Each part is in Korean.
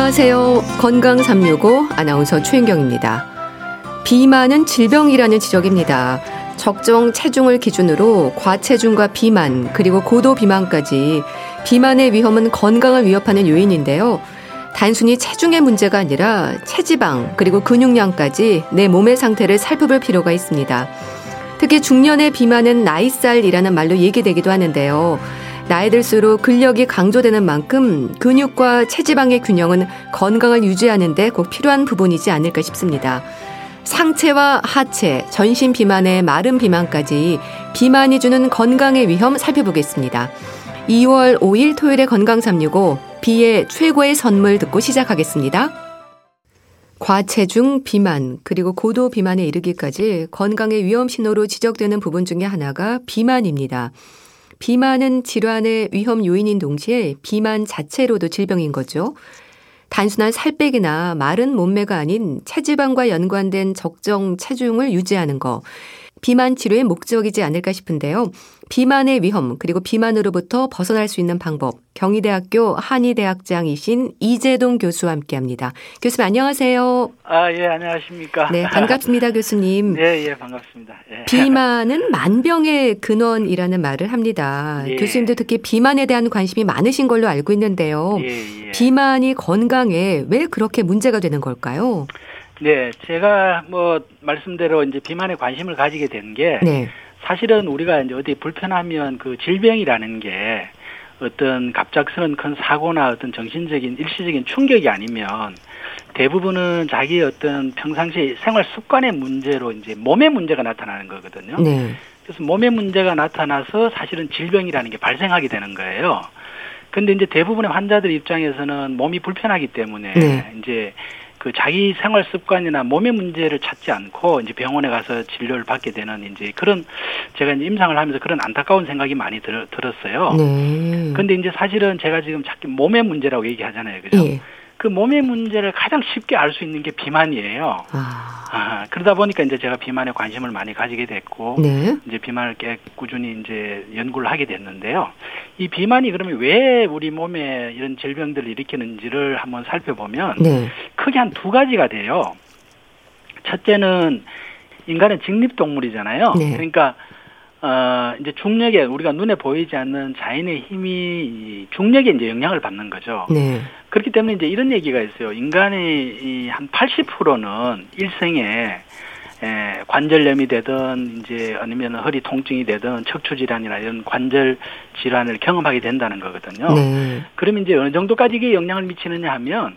안녕하세요. 건강 365 아나운서 최인경입니다. 비만은 질병이라는 지적입니다. 적정 체중을 기준으로 과체중과 비만, 그리고 고도 비만까지 비만의 위험은 건강을 위협하는 요인인데요. 단순히 체중의 문제가 아니라 체지방, 그리고 근육량까지 내 몸의 상태를 살펴볼 필요가 있습니다. 특히 중년의 비만은 나이살이라는 말로 얘기되기도 하는데요. 나이 들수록 근력이 강조되는 만큼 근육과 체지방의 균형은 건강을 유지하는데 꼭 필요한 부분이지 않을까 싶습니다. 상체와 하체, 전신 비만의 마른 비만까지 비만이 주는 건강의 위험 살펴보겠습니다. 2월 5일 토요일의 건강 365 비의 최고의 선물 듣고 시작하겠습니다. 과체중, 비만, 그리고 고도 비만에 이르기까지 건강의 위험 신호로 지적되는 부분 중에 하나가 비만입니다. 비만은 질환의 위험 요인인 동시에 비만 자체로도 질병인 거죠. 단순한 살 빼기나 마른 몸매가 아닌 체지방과 연관된 적정 체중을 유지하는 거. 비만 치료의 목적이지 않을까 싶은데요. 비만의 위험 그리고 비만으로부터 벗어날 수 있는 방법 경희대학교 한의대학장이신 이재동 교수와 함께합니다. 교수님 안녕하세요. 아 예 안녕하십니까. 네 반갑습니다 교수님. 네예 예, 반갑습니다. 예. 비만은 만병의 근원이라는 말을 합니다. 예. 교수님도 특히 비만에 대한 관심이 많으신 걸로 알고 있는데요. 예, 예. 비만이 건강에 왜 그렇게 문제가 되는 걸까요? 네, 제가 뭐 말씀대로 이제 비만에 관심을 가지게 된게 네. 사실은 우리가 이제 어디 불편하면 그 질병이라는 게 어떤 갑작스런 큰 사고나 어떤 정신적인 일시적인 충격이 아니면 대부분은 자기 어떤 평상시 생활 습관의 문제로 이제 몸의 문제가 나타나는 거거든요. 네. 그래서 몸의 문제가 나타나서 사실은 질병이라는 게 발생하게 되는 거예요. 근데 이제 대부분의 환자들 입장에서는 몸이 불편하기 때문에 네. 이제 그 자기 생활 습관이나 몸의 문제를 찾지 않고 이제 병원에 가서 진료를 받게 되는 이제 그런 제가 이제 임상을 하면서 그런 안타까운 생각이 많이 들, 들었어요. 네. 근데 이제 사실은 제가 지금 자기 몸의 문제라고 얘기하잖아요. 그죠? 예. 그 몸의 문제를 가장 쉽게 알 수 있는 게 비만이에요. 아. 아. 그러다 보니까 이제 제가 비만에 관심을 많이 가지게 됐고 네. 이제 비만을 깨 꾸준히 이제 연구를 하게 됐는데요. 이 비만이 그러면 왜 우리 몸에 이런 질병들을 일으키는지를 한번 살펴보면 네. 크게 한 두 가지가 돼요. 첫째는 인간은 직립 동물이잖아요. 네. 그러니까 어, 이제 중력에 우리가 눈에 보이지 않는 자연의 힘이 중력에 이제 영향을 받는 거죠. 네. 그렇기 때문에 이제 이런 얘기가 있어요. 인간의 한 80%는 일생에 에, 관절염이 되든 이제 아니면 허리 통증이 되든 척추 질환이나 이런 관절 질환을 경험하게 된다는 거거든요. 네. 그러면 이제 어느 정도까지 이게 영향을 미치느냐 하면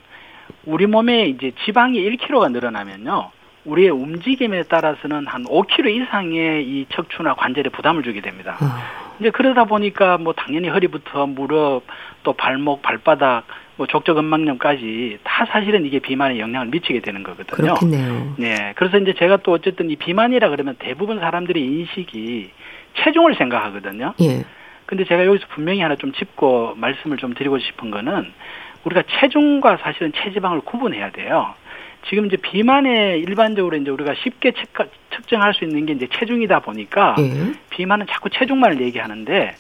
우리 몸에 이제 지방이 1kg가 늘어나면요. 우리의 움직임에 따라서는 한 5kg 이상의 이 척추나 관절에 부담을 주게 됩니다. 어. 이제 그러다 보니까 뭐 당연히 허리부터 무릎 또 발목 발바닥 뭐 족저근막염까지 다 사실은 이게 비만에 영향을 미치게 되는 거거든요. 그렇겠네요. 네. 그래서 이제 제가 또 어쨌든 이 비만이라 그러면 대부분 사람들의 인식이 체중을 생각하거든요. 예. 근데 제가 여기서 분명히 하나 좀 짚고 말씀을 좀 드리고 싶은 거는 우리가 체중과 사실은 체지방을 구분해야 돼요. 지금 이제 비만에 일반적으로 이제 우리가 쉽게 측, 측정할 수 있는 게 이제 체중이다 보니까 예. 비만은 자꾸 체중만을 얘기하는데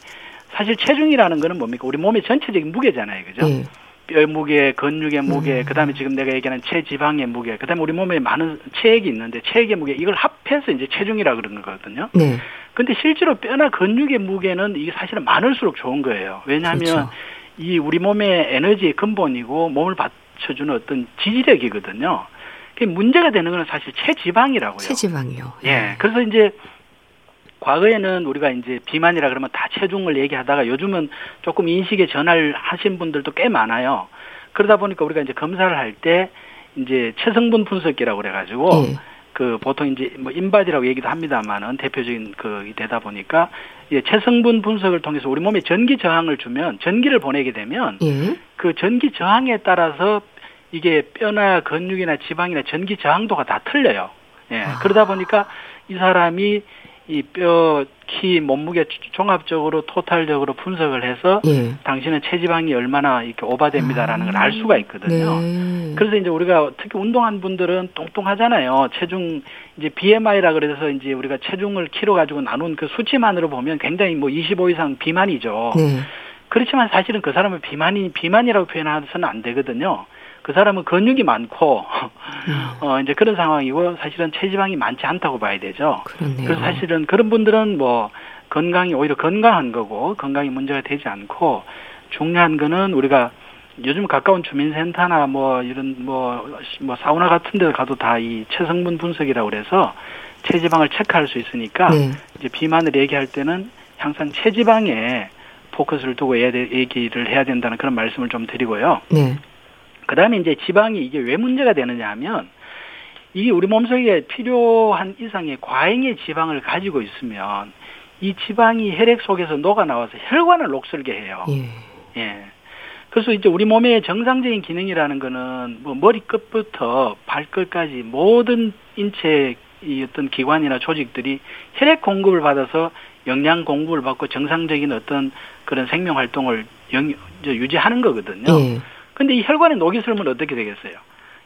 사실 체중이라는 거는 뭡니까? 우리 몸의 전체적인 무게잖아요. 그죠? 예. 뼈 무게, 근육의 무게, 음. 그다음에 지금 내가 얘기하는 체지방의 무게, 그다음에 우리 몸에 많은 체액이 있는데 체액의 무게 이걸 합해서 이제 체중이라 그런 거거든요. 네. 근데 실제로 뼈나 근육의 무게는 이게 사실은 많을수록 좋은 거예요. 왜냐하면 그렇죠. 이 우리 몸의 에너지의 근본이고 몸을 받쳐주는 어떤 지지력이거든요. 그 문제가 되는 거는 사실 체지방이라고요. 체지방이요. 예. 네. 그래서 이제 과거에는 우리가 이제 비만이라 그러면 다 체중을 얘기하다가 요즘은 조금 인식의 전환을 하신 분들도 꽤 많아요. 그러다 보니까 우리가 이제 검사를 할 때 이제 체성분 분석기라고 그래가지고 예. 그 보통 이제 뭐 인바디라고 얘기도 합니다만은 대표적인 그 되다 보니까 이 체성분 분석을 통해서 우리 몸에 전기 저항을 주면 전기를 보내게 되면 예. 그 전기 저항에 따라서 이게 뼈나 근육이나 지방이나 전기 저항도가 다 틀려요. 예. 아. 그러다 보니까 이 사람이 이 뼈, 키, 몸무게 종합적으로 토탈적으로 분석을 해서 예. 당신은 체지방이 얼마나 이렇게 오바됩니다라는 아. 걸알 수가 있거든요. 네. 그래서 이제 우리가 특히 운동한 분들은 뚱뚱하잖아요. 체중 이제 BMI라 그래서 이제 우리가 체중을 키로 가지고 나눈 그 수치만으로 보면 굉장히 뭐 25 이상 비만이죠. 네. 그렇지만 사실은 그 사람을 비만이 비만이라고 표현해서는 안 되거든요. 그 사람은 근육이 많고 어 이제 그런 상황이고 사실은 체지방이 많지 않다고 봐야 되죠. 그렇네요. 그래서 사실은 그런 분들은 뭐 건강이 오히려 건강한 거고 건강이 문제가 되지 않고 중요한 거는 우리가 요즘 가까운 주민센터나 뭐 이런 뭐, 뭐 사우나 같은 데 가도 다 이 체성분 분석이라고 그래서 체지방을 체크할 수 있으니까 네. 이제 비만을 얘기할 때는 항상 체지방에 포커스를 두고 얘기를 해야 된다는 그런 말씀을 좀 드리고요. 네. 그 다음에 이제 지방이 이게 왜 문제가 되느냐 하면 이게 우리 몸속에 필요한 이상의 과잉의 지방을 가지고 있으면 이 지방이 혈액 속에서 녹아 나와서 혈관을 녹슬게 해요. 예. 예. 그래서 이제 우리 몸의 정상적인 기능이라는 거는 뭐 머리 끝부터 발끝까지 모든 인체 이 어떤 기관이나 조직들이 혈액 공급을 받아서 영양 공급을 받고 정상적인 어떤 그런 생명 활동을 영, 유지하는 거거든요. 예. 근데 이 혈관에 녹이 슬면 어떻게 되겠어요?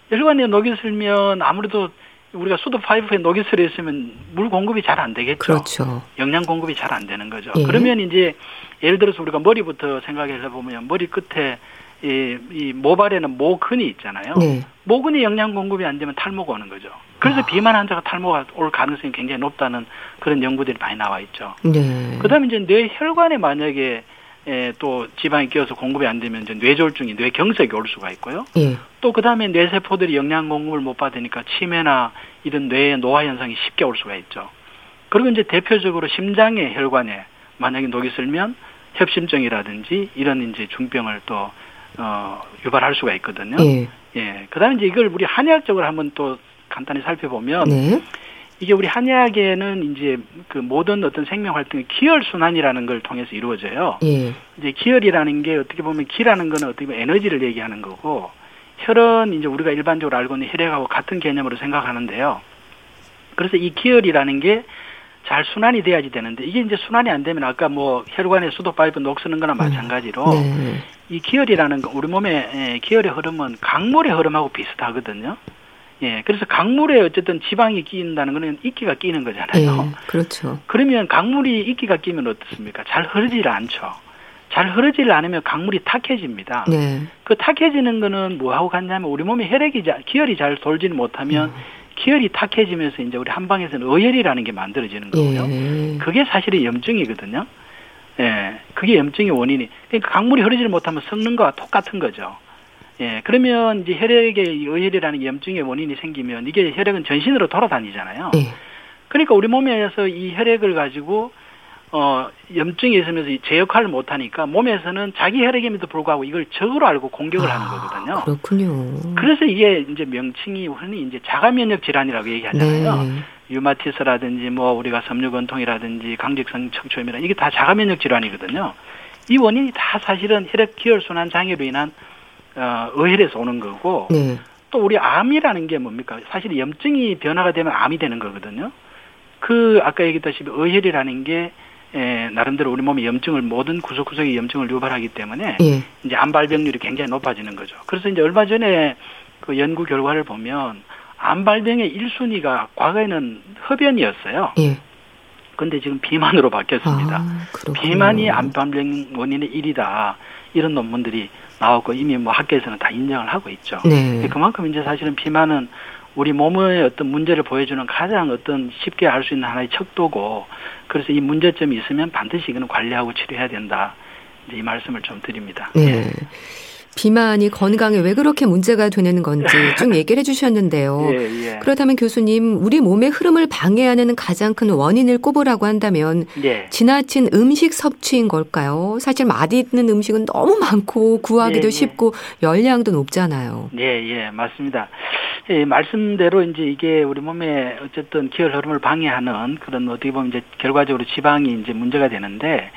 혈관에 녹이 슬면 아무래도 우리가 수도 파이프에 녹이 슬어 있으면 물 공급이 잘 안 되겠죠. 그렇죠. 영양 공급이 잘 안 되는 거죠. 예. 그러면 이제 예를 들어서 우리가 머리부터 생각해서 보면 머리 끝에 이, 이 모발에는 모근이 있잖아요. 네. 모근이 영양 공급이 안 되면 탈모가 오는 거죠. 그래서 아. 비만 환자가 탈모가 올 가능성이 굉장히 높다는 그런 연구들이 많이 나와 있죠. 네. 그다음에 이제 뇌 혈관에 만약에 에, 또 지방이 끼어서 공급이 안 되면 이제 뇌졸중이 뇌경색이 올 수가 있고요. 예. 또 그다음에 뇌세포들이 영양 공급을 못 받으니까 치매나 이런 뇌의 노화 현상이 쉽게 올 수가 있죠. 그리고 이제 대표적으로 심장의 혈관에 만약에 녹이 슬면 협심증이라든지 이런 이제 중병을 또 어, 유발할 수가 있거든요. 예. 예. 그다음에 이제 이걸 우리 한의학적으로 한번 또 간단히 살펴보면 네. 이게 우리 한의학에는 이제 그 모든 어떤 생명 활동이 기혈 순환이라는 걸 통해서 이루어져요. 예. 이제 기혈이라는 게 어떻게 보면 기라는 거는 어떻게 보면 에너지를 얘기하는 거고 혈은 이제 우리가 일반적으로 알고 있는 혈액하고 같은 개념으로 생각하는데요. 그래서 이 기혈이라는 게 잘 순환이 돼야지 되는데 이게 이제 순환이 안 되면 아까 뭐 혈관에 수도 파이프 녹쓰는 거나 음. 마찬가지로 네. 이 기혈이라는 거 우리 몸의 예, 기혈의 흐름은 강물의 흐름하고 비슷하거든요. 예, 그래서 강물에 어쨌든 지방이 끼인다는 거는 이끼가 끼는 거잖아요. 예, 그렇죠. 그러면 강물이 이끼가 끼면 어떻습니까? 잘 흐르질 않죠. 잘 흐르질 않으면 강물이 탁해집니다. 네. 그 탁해지는 거는 뭐하고 같냐면 우리 몸에 혈액이 잘, 기혈이 잘 돌지는 못하면 음. 기혈이 탁해지면서 이제 우리 한방에서는 어혈이라는 게 만들어지는 거고요. 예. 그게 사실은 염증이거든요. 예, 그게 염증의 원인이. 그러니까 강물이 흐르지를 못하면 썩는 거와 똑같은 거죠. 예, 그러면 이제 혈액에 의혈이라는 염증의 원인이 생기면 이게 혈액은 전신으로 돌아다니잖아요. 네. 그러니까 우리 몸에서 이 혈액을 가지고 어, 염증이 있으면서 제 역할을 못 하니까 몸에서는 자기 혈액임에도 불구하고 이걸 적으로 알고 공격을 아, 하는 거거든요. 그렇군요. 그래서 이게 이제 명칭이 흔히 이제 자가 면역 질환이라고 얘기하잖아요. 네. 류마티스라든지 뭐 우리가 섬유근통이라든지 강직성 척추염이라 이게 다 자가 면역 질환이거든요. 이 원인이 다 사실은 혈액 기혈 순환 장애로 인한 어, 어혈에서 오는 거고 네. 또 우리 암이라는 게 뭡니까? 사실 염증이 변화가 되면 암이 되는 거거든요. 그 아까 얘기했다시피 어혈이라는 게 에, 나름대로 우리 몸의 염증을 모든 구석구석의 염증을 유발하기 때문에 예. 이제 암 발병률이 굉장히 높아지는 거죠. 그래서 이제 얼마 전에 그 연구 결과를 보면 암 발병의 1순위가 과거에는 흡연이었어요. 예. 근데 지금 비만으로 바뀌었습니다. 아, 비만이 암 발병 원인의 1위다. 이런 논문들이 나왔고 이미 뭐 학계에서는 다 인정을 하고 있죠. 네. 그만큼 이제 사실은 비만은 우리 몸의 어떤 문제를 보여주는 가장 어떤 쉽게 알 수 있는 하나의 척도고 그래서 이 문제점이 있으면 반드시 이거는 관리하고 치료해야 된다. 이제 이 말씀을 좀 드립니다. 네. 예. 비만이 건강에 왜 그렇게 문제가 되는 건지 쭉 얘기를 해주셨는데요. 예, 예. 그렇다면 교수님, 우리 몸의 흐름을 방해하는 가장 큰 원인을 꼽으라고 한다면 예. 지나친 음식 섭취인 걸까요? 사실 맛있는 음식은 너무 많고 구하기도 예, 예. 쉽고 열량도 높잖아요. 예, 예, 맞습니다. 예, 말씀대로 이제 이게 우리 몸에 어쨌든 기혈 흐름을 방해하는 그런 어떻게 보면 이제 결과적으로 지방이 이제 문제가 되는데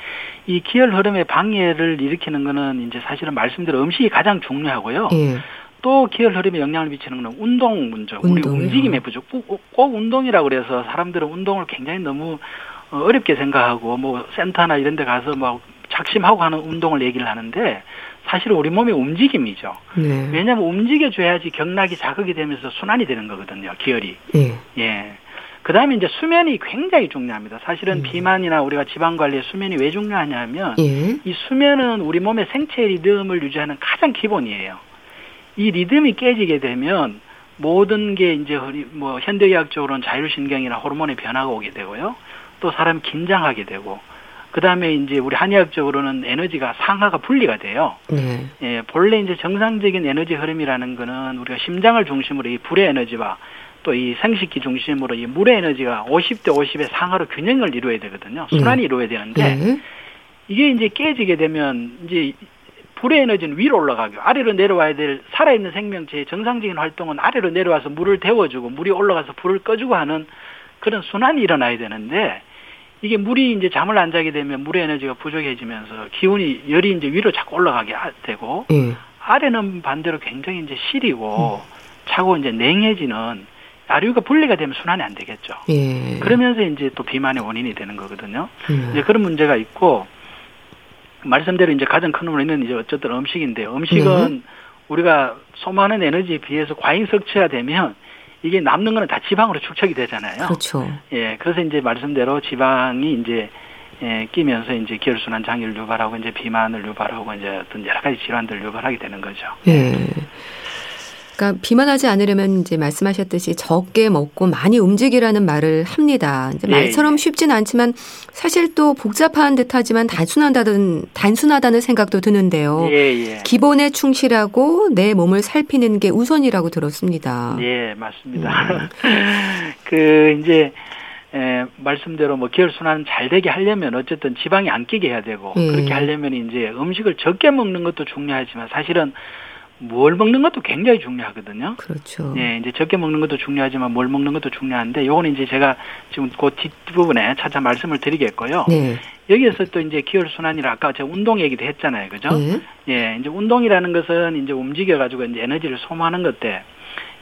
이 기혈 흐름의 방해를 일으키는 거는 이제 사실은 말씀대로 음식이 가장 중요하고요. 예. 또 기혈 흐름에 영향을 미치는 건 운동 문제, 우리 움직임의 부족. 꼭, 꼭 운동이라고 그래서 사람들은 운동을 굉장히 너무 어, 어렵게 생각하고 뭐 센터나 이런 데 가서 막 작심하고 하는 운동을 얘기를 하는데 사실 우리 몸의 움직임이죠. 네. 왜냐하면 움직여줘야지 경락이 자극이 되면서 순환이 되는 거거든요. 기혈이. 예. 예. 그 다음에 이제 수면이 굉장히 중요합니다. 사실은 음. 비만이나 우리가 지방 관리에 수면이 왜 중요하냐면 예. 이 수면은 우리 몸의 생체 리듬을 유지하는 가장 기본이에요. 이 리듬이 깨지게 되면 모든 게 이제 뭐 현대의학적으로는 자율신경이나 호르몬의 변화가 오게 되고요. 또 사람 긴장하게 되고 그 다음에 이제 우리 한의학적으로는 에너지가 상하가 분리가 돼요. 네. 예, 본래 이제 정상적인 에너지 흐름이라는 거는 우리가 심장을 중심으로 이 불의 에너지와 또 이 생식기 중심으로 이 물의 에너지가 50대 50의 상하로 균형을 이루어야 되거든요. 순환이 네. 이루어야 되는데 네. 이게 이제 깨지게 되면 이제 불의 에너지는 위로 올라가고 아래로 내려와야 될 살아있는 생명체의 정상적인 활동은 아래로 내려와서 물을 데워주고 물이 올라가서 불을 꺼주고 하는 그런 순환이 일어나야 되는데 이게 물이 이제 잠을 안 자게 되면 물의 에너지가 부족해지면서 기온이 열이 이제 위로 자꾸 올라가게 되고 예. 아래는 반대로 굉장히 이제 시리고 음. 차고 이제 냉해지는 아류가 분리가 되면 순환이 안 되겠죠. 예. 그러면서 이제 또 비만의 원인이 되는 거거든요. 음. 이제 그런 문제가 있고 말씀대로 이제 가장 큰 원인은 이제 어쨌든 음식인데 음식은 네. 우리가 소모하는 에너지에 비해서 과잉 섭취가 되면 이게 남는 거는 다 지방으로 축적이 되잖아요. 그렇죠. 예, 그래서 이제 말씀대로 지방이 이제 예, 끼면서 이제 기혈순환 장애를 유발하고 이제 비만을 유발하고 이제 어떤 여러 가지 질환들을 유발하게 되는 거죠. 예. 그러니까 비만하지 않으려면 이제 말씀하셨듯이 적게 먹고 많이 움직이라는 말을 합니다. 이제 예, 말처럼 예. 쉽진 않지만 사실 또 복잡한 듯하지만 단순하다는 단순하다는 생각도 드는데요. 예, 예. 기본에 충실하고 내 몸을 살피는 게 우선이라고 들었습니다. 예, 맞습니다. 음. 그 이제 에, 말씀대로 뭐 기혈순환 잘 되게 하려면 어쨌든 지방이 안 끼게 해야 되고 예. 그렇게 하려면 이제 음식을 적게 먹는 것도 중요하지만 사실은 뭘 먹는 것도 굉장히 중요하거든요. 그렇죠. 예, 이제 적게 먹는 것도 중요하지만 뭘 먹는 것도 중요한데 요거는 이제 제가 지금 그 뒷부분에 차차 말씀을 드리겠고요. 네. 여기에서 또 이제 기혈 순환이라 아까 제가 운동 얘기도 했잖아요. 그죠? 네. 예, 이제 운동이라는 것은 이제 움직여 가지고 이제 에너지를 소모하는 것때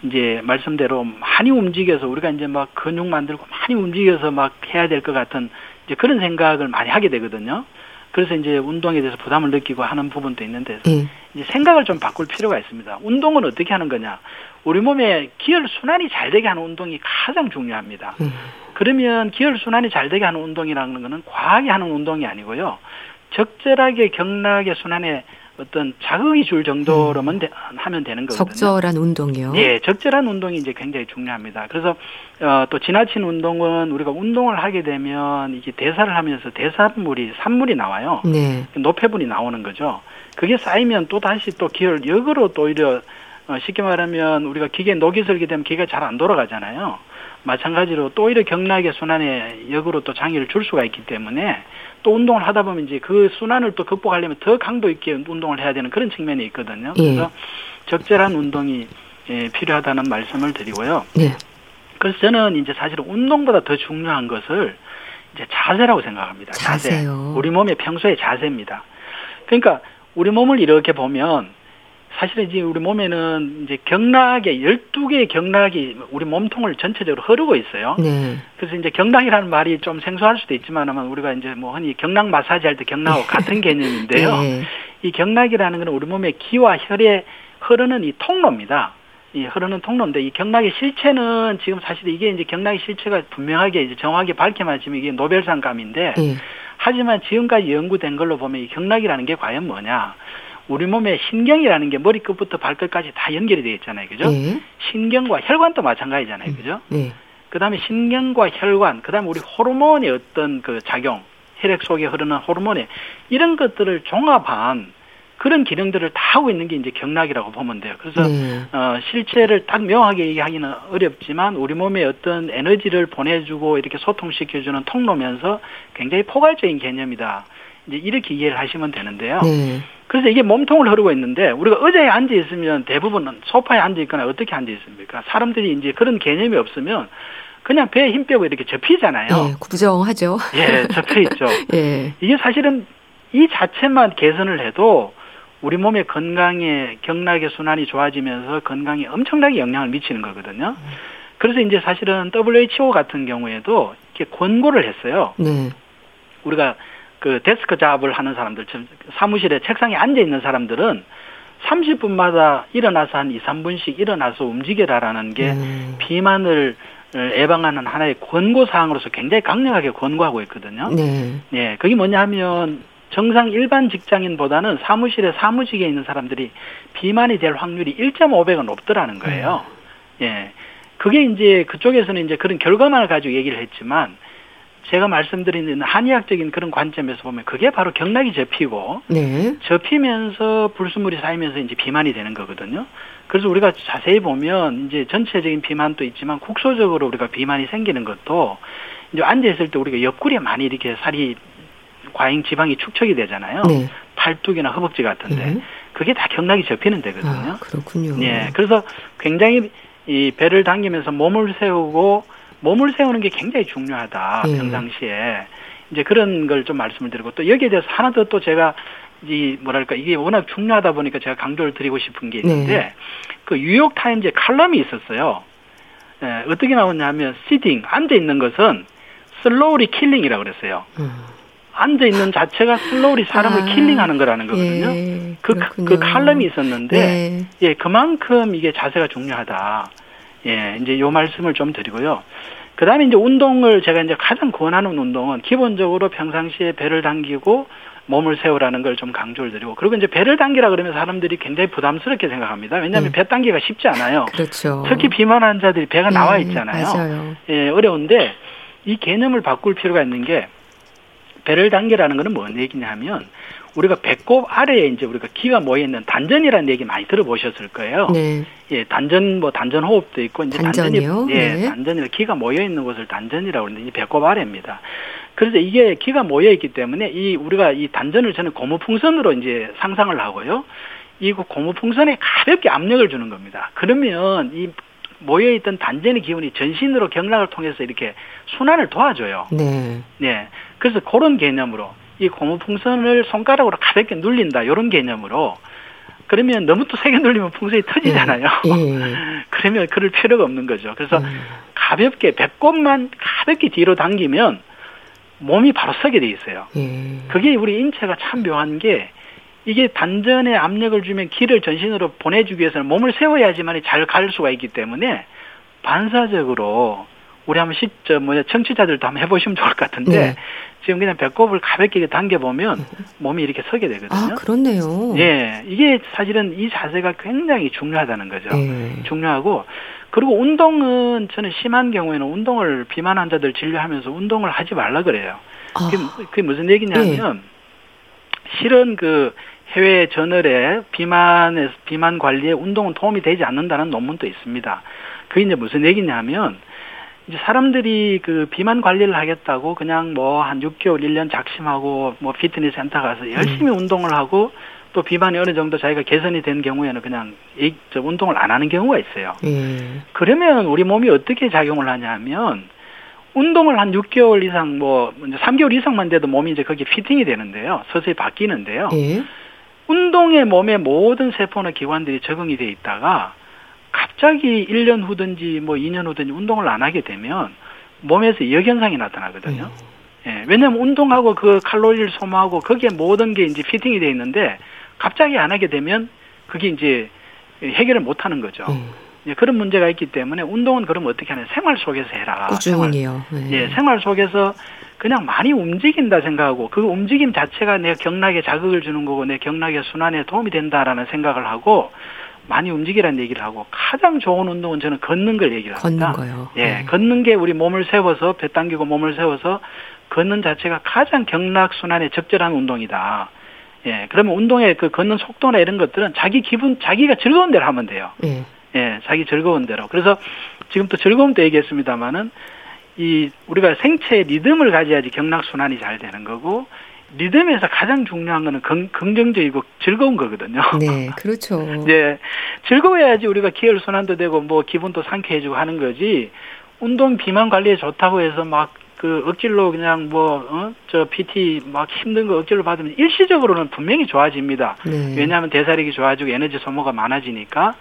이제 말씀대로 많이 움직여서 우리가 이제 막 근육 만들고 많이 움직여서 막 해야 될 것 같은 이제 그런 생각을 많이 하게 되거든요. 그래서 이제 운동에 대해서 부담을 느끼고 하는 부분도 있는데 네. 이제 생각을 좀 바꿀 필요가 있습니다. 운동은 어떻게 하는 거냐? 우리 몸에 기혈 순환이 잘 되게 하는 운동이 가장 중요합니다. 네. 그러면 기혈 순환이 잘 되게 하는 운동이라는 것은 과하게 하는 운동이 아니고요. 적절하게 경락의 순환에 어떤 자극이 줄 정도로만 음. 되, 하면 되는 거거든요. 적절한 운동이요. 예, 적절한 운동이 이제 굉장히 중요합니다. 그래서 어, 또 지나친 운동은 우리가 운동을 하게 되면 이게 대사를 하면서 대사물이 산물이 나와요. 네. 노폐분이 나오는 거죠. 그게 쌓이면 또 다시 또 기혈 역으로 또 오히려 어, 쉽게 말하면 우리가 기계 녹이 설게 되면 기계가 잘 안 돌아가잖아요. 마찬가지로 또 오히려 경락의 순환에 역으로 또 장애를 줄 수가 있기 때문에 또 운동을 하다 보면 이제 그 순환을 또 극복하려면 더 강도 있게 운동을 해야 되는 그런 측면이 있거든요. 예. 그래서 적절한 운동이 예, 필요하다는 말씀을 드리고요. 예. 그래서 저는 이제 사실 운동보다 더 중요한 것을 이제 자세라고 생각합니다. 자세. 요 우리 몸의 평소의 자세입니다. 그러니까 우리 몸을 이렇게 보면 사실은 이제 우리 몸에는 이제 경락에 12개의 경락이 우리 몸통을 전체적으로 흐르고 있어요. 네. 그래서 이제 경락이라는 말이 좀 생소할 수도 있지만 아마 우리가 이제 뭐 흔히 경락 마사지 할 때 경락하고 네. 같은 개념인데요. 네. 이 경락이라는 것은 우리 몸의 기와 혈에 흐르는 이 통로입니다. 이 흐르는 통로인데 이 경락의 실체는 지금 사실 이게 이제 경락의 실체가 분명하게 이제 정확하게 밝혀만 지면 이게 노벨상감인데 네. 하지만 지금까지 연구된 걸로 보면 이 경락이라는 게 과연 뭐냐? 우리 몸에 신경이라는 게 머리끝부터 발끝까지 다 연결이 되어 있잖아요. 그죠? 네. 신경과 혈관도 마찬가지잖아요. 그죠? 네. 그 다음에 신경과 혈관, 그 다음에 우리 호르몬의 어떤 그 작용, 혈액 속에 흐르는 호르몬의 이런 것들을 종합한 그런 기능들을 다 하고 있는 게 이제 경락이라고 보면 돼요. 그래서 네. 어, 실체를 딱 명확하게 얘기하기는 어렵지만 우리 몸에 어떤 에너지를 보내주고 이렇게 소통시켜주는 통로면서 굉장히 포괄적인 개념이다. 이제 이렇게 이해를 하시면 되는데요. 네. 그래서 이게 몸통을 흐르고 있는데 우리가 의자에 앉아 있으면 대부분은 소파에 앉아 있거나 어떻게 앉아 있습니까? 사람들이 이제 그런 개념이 없으면 그냥 배에 힘 빼고 이렇게 접히잖아요. 예, 구부정하죠. 예, 접혀 있죠. 예. 이게 사실은 이 자체만 개선을 해도 우리 몸의 건강에 경락의 순환이 좋아지면서 건강에 엄청나게 영향을 미치는 거거든요. 그래서 이제 사실은 WHO 같은 경우에도 이렇게 권고를 했어요. 네. 우리가 그 데스크 잡을 하는 사람들, 사무실에 책상에 앉아 있는 사람들은 30분마다 일어나서 한 2, 3분씩 일어나서 움직여라라는 게 음. 비만을 예방하는 하나의 권고 사항으로서 굉장히 강력하게 권고하고 있거든요. 네. 예, 그게 뭐냐 하면 정상 일반 직장인보다는 사무실에 사무직에 있는 사람들이 비만이 될 확률이 1.5배가 높더라는 거예요. 음. 예. 그게 이제 그쪽에서는 이제 그런 결과만을 가지고 얘기를 했지만 제가 말씀드리는 한의학적인 그런 관점에서 보면 그게 바로 경락이 접히고 네. 접히면서 불순물이 쌓이면서 이제 비만이 되는 거거든요. 그래서 우리가 자세히 보면 이제 전체적인 비만도 있지만 국소적으로 우리가 비만이 생기는 것도 이제 앉아 있을 때 우리가 옆구리에 많이 이렇게 살이 과잉 지방이 축적이 되잖아요. 네. 팔뚝이나 허벅지 같은데 네. 그게 다 경락이 접히는 데거든요. 아, 그렇군요. 예. 그래서 굉장히 이 배를 당기면서 몸을 세우고 몸을 세우는 게 굉장히 중요하다 네. 평상시에 이제 그런 걸 좀 말씀을 드리고 또 여기에 대해서 하나 더 또 제가 이 뭐랄까 이게 워낙 중요하다 보니까 제가 강조를 드리고 싶은 게 있는데 네. 그 뉴욕 타임즈에 칼럼이 있었어요. 예, 어떻게 나왔냐면 시팅 앉아 있는 것은 slowly killing이라고 그랬어요. 음. 앉아 있는 자체가 slowly 사람을 아, killing하는 거라는 거거든요. 예, 그, 그 칼럼이 있었는데 네. 예 그만큼 이게 자세가 중요하다. 예 이제 요 말씀을 좀 드리고요. 그 다음에 이제 운동을 제가 이제 가장 권하는 운동은 기본적으로 평상시에 배를 당기고 몸을 세우라는 걸 좀 강조를 드리고 그리고 이제 배를 당기라 그러면 사람들이 굉장히 부담스럽게 생각합니다. 왜냐하면 네. 배 당기가 쉽지 않아요. 그렇죠. 특히 비만 환자들이 배가 네, 나와 있잖아요. 맞아요. 예, 어려운데 이 개념을 바꿀 필요가 있는 게 배를 당기라는 것은 뭔 얘기냐면 우리가 배꼽 아래에 이제 우리가 기가 모여 있는 단전이라는 얘기 많이 들어보셨을 거예요. 네. 예, 단전 뭐 단전 호흡도 있고 이제 단전이요? 단전이 예, 네. 단전이 기가 모여 있는 곳을 단전이라고 하는데 이 배꼽 아래입니다. 그래서 이게 기가 모여 있기 때문에 이 우리가 이 단전을 저는 고무풍선으로 이제 상상을 하고요. 이 고무풍선에 가볍게 압력을 주는 겁니다. 그러면 이 모여 있던 단전의 기운이 전신으로 경락을 통해서 이렇게 순환을 도와줘요. 네. 네. 그래서 그런 개념으로 이 고무풍선을 손가락으로 가볍게 눌린다 이런 개념으로 그러면 너무 또 세게 눌리면 풍선이 터지잖아요. 예. 예. 그러면 그럴 필요가 없는 거죠. 그래서 음. 가볍게 배꼽만 가볍게 뒤로 당기면 몸이 바로 서게 돼 있어요. 예. 그게 우리 인체가 참 묘한 게 이게 단전에 압력을 주면 기를 전신으로 보내주기 위해서는 몸을 세워야지만 잘갈 수가 있기 때문에 반사적으로 우리 한번 시, 저, 뭐냐, 청취자들도 한번 해보시면 좋을 것 같은데, 네. 지금 그냥 배꼽을 가볍게 당겨보면 몸이 이렇게 서게 되거든요. 아, 그렇네요. 예. 이게 사실은 이 자세가 굉장히 중요하다는 거죠. 네. 중요하고, 그리고 운동은 저는 심한 경우에는 운동을 비만 환자들 진료하면서 운동을 하지 말라 그래요. 아. 그게, 그게 무슨 얘기냐면 네. 실은 그 해외 저널에 비만에 비만 관리에 운동은 도움이 되지 않는다는 논문도 있습니다. 그게 이제 무슨 얘기냐면 이제 사람들이 그 비만 관리를 하겠다고 그냥 뭐 한 6개월, 1년 작심하고 뭐 피트니스 센터 가서 열심히 음. 운동을 하고 또 비만이 어느 정도 자기가 개선이 된 경우에는 그냥 이, 저 운동을 안 하는 경우가 있어요. 음. 그러면 우리 몸이 어떻게 작용을 하냐면 운동을 한 6개월 이상 뭐 3개월 이상만 돼도 몸이 이제 거기에 피팅이 되는데요. 서서히 바뀌는데요. 예. 운동에 몸의 모든 세포나 기관들이 적응이 돼 있다가 갑자기 1년 후든지 뭐 2년 후든지 운동을 안 하게 되면 몸에서 역현상이 나타나거든요. 음. 예, 왜냐하면 운동하고 그 칼로리를 소모하고 거기에 모든 게 이제 피팅이 돼 있는데 갑자기 안 하게 되면 그게 이제 해결을 못 하는 거죠. 음. 예, 그런 문제가 있기 때문에 운동은 그럼 어떻게 하냐 생활 속에서 해라. 꾸준히요. 네. 예, 생활 속에서 그냥 많이 움직인다 생각하고 그 움직임 자체가 내 경락에 자극을 주는 거고 내 경락의 순환에 도움이 된다라는 생각을 하고 많이 움직이라는 얘기를 하고 가장 좋은 운동은 저는 걷는 걸 얘기를 합니다. 걷는 거요. 예, 네. 걷는 게 우리 몸을 세워서 배 당기고 몸을 세워서 걷는 자체가 가장 경락 순환에 적절한 운동이다. 예, 그러면 운동의 그 걷는 속도나 이런 것들은 자기 기분, 자기가 즐거운 대로 하면 돼요. 예. 예, 자기 즐거운 대로. 그래서 지금 또 즐거움도 얘기했습니다만은 이 우리가 생체의 리듬을 가져야지 경락 순환이 잘 되는 거고 리듬에서 가장 중요한 거는 긍, 긍정적이고 즐거운 거거든요. 네, 그렇죠. 네, 즐거워야지 우리가 기혈 순환도 되고 뭐 기분도 상쾌해지고 하는 거지. 운동 비만 관리에 좋다고 해서 막 그 억질로 그냥 뭐어저 PT 막 힘든 거 억질로 받으면 일시적으로는 분명히 좋아집니다. 네. 왜냐하면 대사력이 좋아지고 에너지 소모가 많아지니까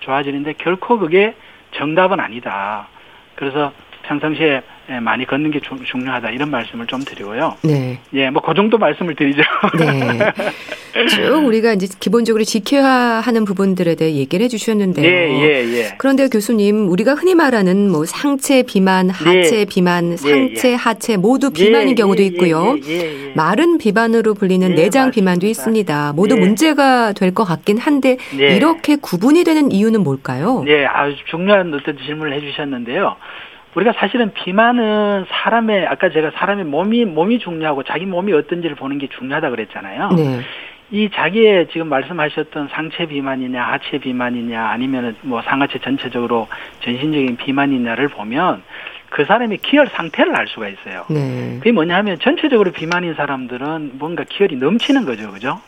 좋아지는데 결코 그게 정답은 아니다. 그래서 평상시에 예, 많이 걷는 게 주, 중요하다 이런 말씀을 좀 드리고요. 네. 예, 뭐 그 정도 말씀을 드리죠. 네. 쭉 우리가 이제 기본적으로 지켜야 하는 부분들에 대해 얘기를 해주셨는데요. 예, 예, 예. 그런데 교수님, 우리가 흔히 말하는 뭐 상체 비만, 하체 예. 비만, 예, 상체, 예. 하체 모두 비만인 경우도 있고요. 마른 비만으로 불리는 내장 맞습니다. 비만도 있습니다. 모두 문제가 될 것 같긴 한데 이렇게 구분이 되는 이유는 뭘까요? 네, 아주 중요한 어떤 질문을 해주셨는데요. 우리가 사실은 비만은 사람의 아까 제가 사람의 몸이 몸이 중요하고 자기 몸이 어떤지를 보는 게 중요하다 그랬잖아요. 네. 이 자기의 지금 말씀하셨던 상체 비만이냐 하체 비만이냐 아니면은 뭐 상하체 전체적으로 전신적인 비만이냐를 보면 그 사람의 기혈 상태를 알 수가 있어요. 네. 그게 뭐냐 하면 전체적으로 비만인 사람들은 뭔가 기혈이 넘치는 거죠. 그죠?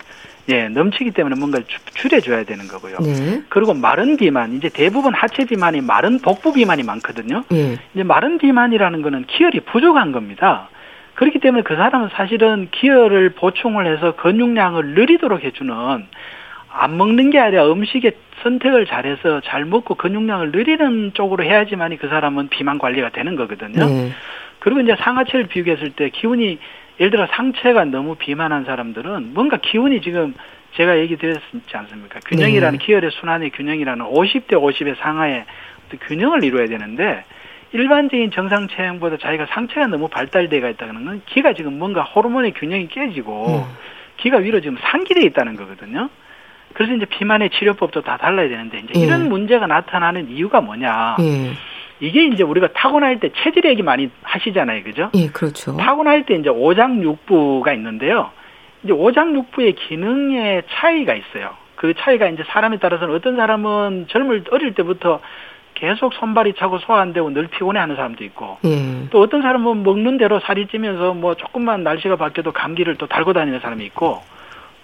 예, 넘치기 때문에 뭔가 줄여줘야 되는 거고요. 네. 그리고 마른 비만, 이제 대부분 하체 비만이 마른 복부 비만이 많거든요. 네. 이제 마른 비만이라는 거는 기혈이 부족한 겁니다. 그렇기 때문에 그 사람은 사실은 기혈을 보충을 해서 근육량을 느리도록 해주는 안 먹는 게 아니라 음식의 선택을 잘해서 잘 먹고 근육량을 느리는 쪽으로 해야지만이 그 사람은 비만 관리가 되는 거거든요. 네. 그리고 이제 상하체를 비교했을 때 기운이 예를 들어 상체가 너무 비만한 사람들은 뭔가 기운이 지금 제가 얘기 드렸지 않습니까? 균형이라는 네. 기혈의 순환의 균형이라는 50대 50의 상하의 균형을 이루어야 되는데 일반적인 정상 체형보다 자기가 상체가 너무 발달되어 있다는 건 기가 지금 뭔가 호르몬의 균형이 깨지고 네. 기가 위로 지금 상기되어 있다는 거거든요. 그래서 이제 비만의 치료법도 다 달라야 되는데 이제 예. 이런 문제가 나타나는 이유가 뭐냐? 예. 이게 이제 우리가 타고날 때 체질 얘기 많이 하시잖아요. 그죠? 예, 그렇죠. 타고날 때 이제 오장육부가 있는데요. 이제 오장육부의 기능의 차이가 있어요. 그 차이가 이제 사람에 따라서는 어떤 사람은 젊을 어릴 때부터 계속 손발이 차고 소화 안 되고 늘 피곤해 하는 사람도 있고 예. 또 어떤 사람은 먹는 대로 살이 찌면서 뭐 조금만 날씨가 바뀌어도 감기를 또 달고 다니는 사람이 있고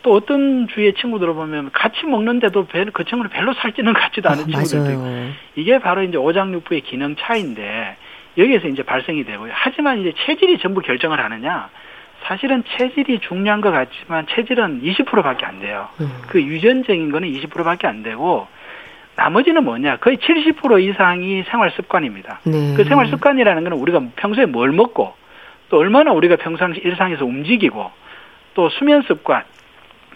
또 어떤 주위의 친구들을 보면 같이 먹는데도 그 친구는 별로 살찌는 것 같지도 않은 아, 친구들도 있고 이게 바로 이제 오장육부의 기능 차인데 여기에서 이제 발생이 되고요. 하지만 이제 체질이 전부 결정을 하느냐? 사실은 체질이 중요한 것 같지만 체질은 20%밖에 안 돼요. 음. 그 유전적인 거는 20%밖에 안 되고 나머지는 뭐냐? 거의 70% 이상이 생활 습관입니다. 네. 그 생활 습관이라는 거는 우리가 평소에 뭘 먹고 또 얼마나 우리가 평상 일상에서 움직이고 또 수면 습관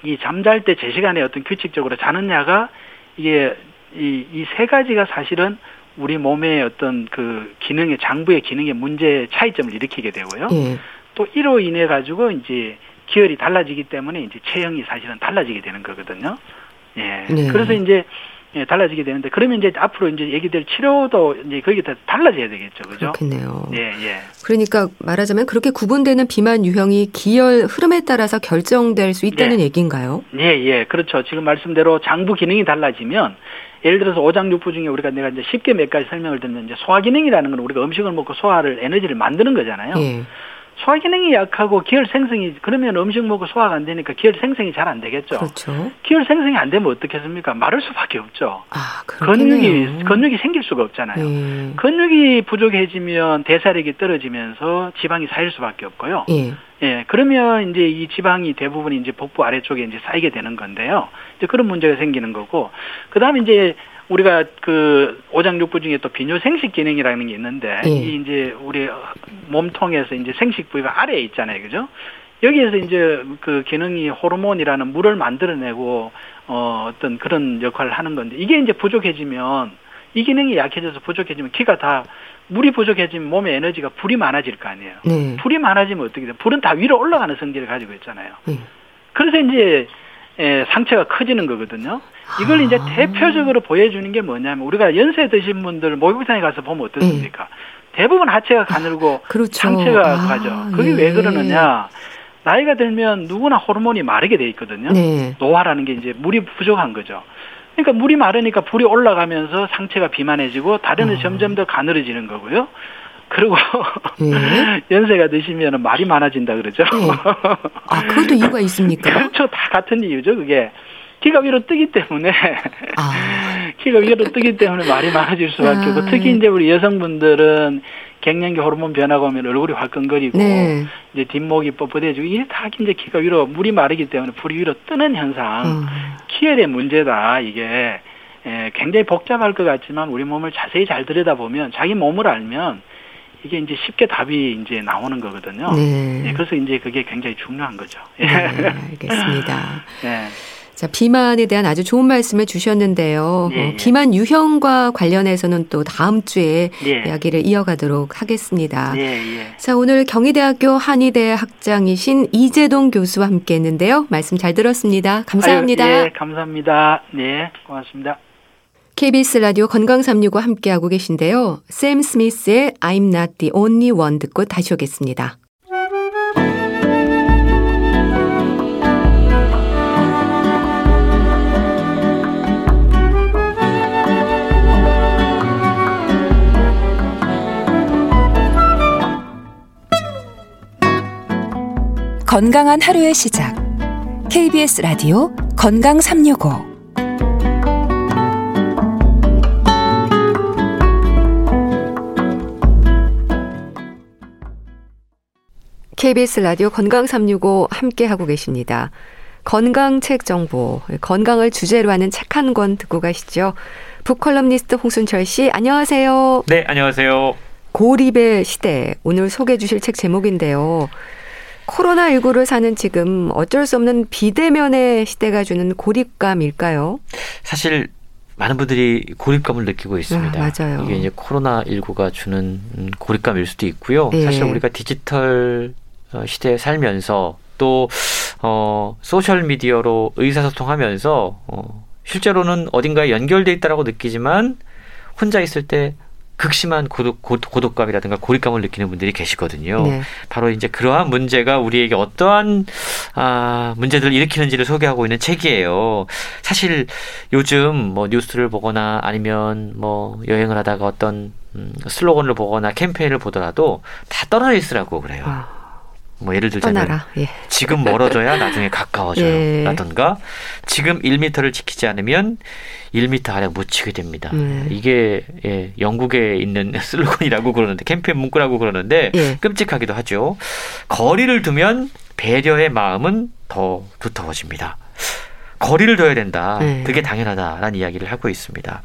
이 잠잘 때 제 시간에 어떤 규칙적으로 자느냐가 이게 이 이 세 가지가 사실은 우리 몸의 어떤 그 기능의 장부의 기능의 문제 차이점을 일으키게 되고요. 예. 또 이로 인해 가지고 이제 기혈이 달라지기 때문에 이제 체형이 사실은 달라지게 되는 거거든요. 예. 네. 그래서 이제 예, 달라지게 되는데 그러면 이제 앞으로 이제 얘기될 치료도 이제 거기에 다 달라져야 되겠죠, 그죠? 그렇겠네요. 예, 예. 그러니까 말하자면 그렇게 구분되는 비만 유형이 기혈 흐름에 따라서 결정될 수 있다는 예. 얘기인가요? 예, 예, 그렇죠. 지금 말씀대로 장부 기능이 달라지면 예를 들어서 오장육부 중에 우리가 내가 이제 쉽게 몇 가지 설명을 드리면 이제 소화 기능이라는 건 우리가 음식을 먹고 소화를 에너지를 만드는 거잖아요. 예. 소화 기능이 약하고 기혈 생성이 그러면 음식 먹고 소화가 안 되니까 기혈 생성이 잘 안 되겠죠. 그렇죠. 기혈 생성이 안 되면 어떻겠습니까? 마를 수밖에 없죠. 아, 근육이 근육이 생길 수가 없잖아요. 예. 근육이 부족해지면 대사력이 떨어지면서 지방이 쌓일 수밖에 없고요. 예. 예, 그러면 이제 이 지방이 대부분 이제 복부 아래쪽에 이제 쌓이게 되는 건데요. 이제 그런 문제가 생기는 거고, 그 다음에 이제 우리가 그 오장육부 중에 또 비뇨 생식 기능이라는 게 있는데 예. 이 이제 우리 몸통에서 이제 생식 부위가 아래에 있잖아요, 그죠? 여기에서 이제 그 기능이 호르몬이라는 물을 만들어내고 어 어떤 그런 역할을 하는 건데 이게 이제 부족해지면 이 기능이 약해져서 부족해지면 기가 다 물이 부족해지면 몸에 에너지가 불이 많아질 거 아니에요. 네. 불이 많아지면 어떻게 돼? 불은 다 위로 올라가는 성질을 가지고 있잖아요. 네. 그래서 이제 에, 상체가 커지는 거거든요. 이걸 아. 이제 대표적으로 보여주는 게 뭐냐면 우리가 연세 드신 분들 목욕탕에 가서 보면 어떻습니까? 네. 대부분 하체가 가늘고 그렇죠. 상체가 아, 가죠. 그게 예. 왜 그러느냐? 나이가 들면 누구나 호르몬이 마르게 돼 있거든요. 네. 노화라는 게 이제 물이 부족한 거죠. 그러니까 물이 마르니까 불이 올라가면서 상체가 비만해지고 다리는 어. 점점 더 가늘어지는 거고요. 그리고 네. 연세가 드시면 말이 많아진다 그러죠. 네. 아, 그것도 이유가 있습니까? 그렇죠. 다 같은 이유죠, 그게. 키가 위로 뜨기 때문에 아. 키가 위로 뜨기 때문에 말이 많아질 수밖에 아. 없고 특히 이제 우리 여성분들은 갱년기 호르몬 변화가 오면 얼굴이 화끈거리고 네. 이제 뒷목이 뻣뻣해지고 이게 다 이제 키가 위로 물이 마르기 때문에 불이 위로 뜨는 현상 음. 키열의 문제다 이게 예, 굉장히 복잡할 것 같지만 우리 몸을 자세히 잘 들여다보면 자기 몸을 알면 이게 이제 쉽게 답이 이제 나오는 거거든요. 네. 예, 그래서 이제 그게 굉장히 중요한 거죠. 네, 알겠습니다. 네. 자, 비만에 대한 아주 좋은 말씀을 주셨는데요. 예, 어, 예. 비만 유형과 관련해서는 또 다음 주에 예. 이야기를 이어가도록 하겠습니다. 예, 예. 자, 오늘 경희대학교 한의대 학장이신 이재동 교수와 함께 했는데요. 말씀 잘 들었습니다. 감사합니다. 아유, 예, 감사합니다. 네, 고맙습니다. KBS 라디오 건강 365 함께하고 계신데요. 샘 스미스의 I'm not the only one 듣고 다시 오겠습니다. 건강한 하루의 시작. KBS 라디오 건강 365. KBS 라디오 건강 365 함께 하고 계십니다. 건강 책 정보, 건강을 주제로 하는 책 한 권 듣고 가시죠. 북컬럼니스트 홍순철 씨, 안녕하세요. 네, 안녕하세요. 고립의 시대, 오늘 소개해 주실 책 제목인데요. 코로나19를 사는 지금 어쩔 수 없는 비대면의 시대가 주는 고립감일까요? 사실 많은 분들이 고립감을 느끼고 있습니다. 아, 맞아요. 이게 이제 코로나19가 주는 고립감일 수도 있고요. 네. 사실 우리가 디지털 어, 시대에 살면서 또 어, 소셜 미디어로 의사소통하면서 어, 실제로는 어딘가에 연결돼 있다라고 느끼지만 혼자 있을 때 극심한 고독, 고독 감이라든가 고립감을 느끼는 분들이 계시거든요. 네. 바로 이제 그러한 문제가 우리에게 어떠한 아, 문제들을 일으키는지를 소개하고 있는 책이에요. 사실 요즘 뭐 뉴스를 보거나 아니면 뭐 여행을 하다가 어떤 음, 슬로건을 보거나 캠페인을 보더라도 다 떨어져 있으라고 그래요. 아. 뭐 예를 들자면 예. 지금 멀어져야 나중에 가까워져요. 예. 라든가 지금 1미터를 지키지 않으면 1미터 아래 묻히게 됩니다. 음. 이게 예, 영국에 있는 슬로건이라고 그러는데 캠페인 문구라고 그러는데 예. 끔찍하기도 하죠. 거리를 두면 배려의 마음은 더 두터워집니다. 거리를 둬야 된다. 네. 그게 당연하다라는 이야기를 하고 있습니다.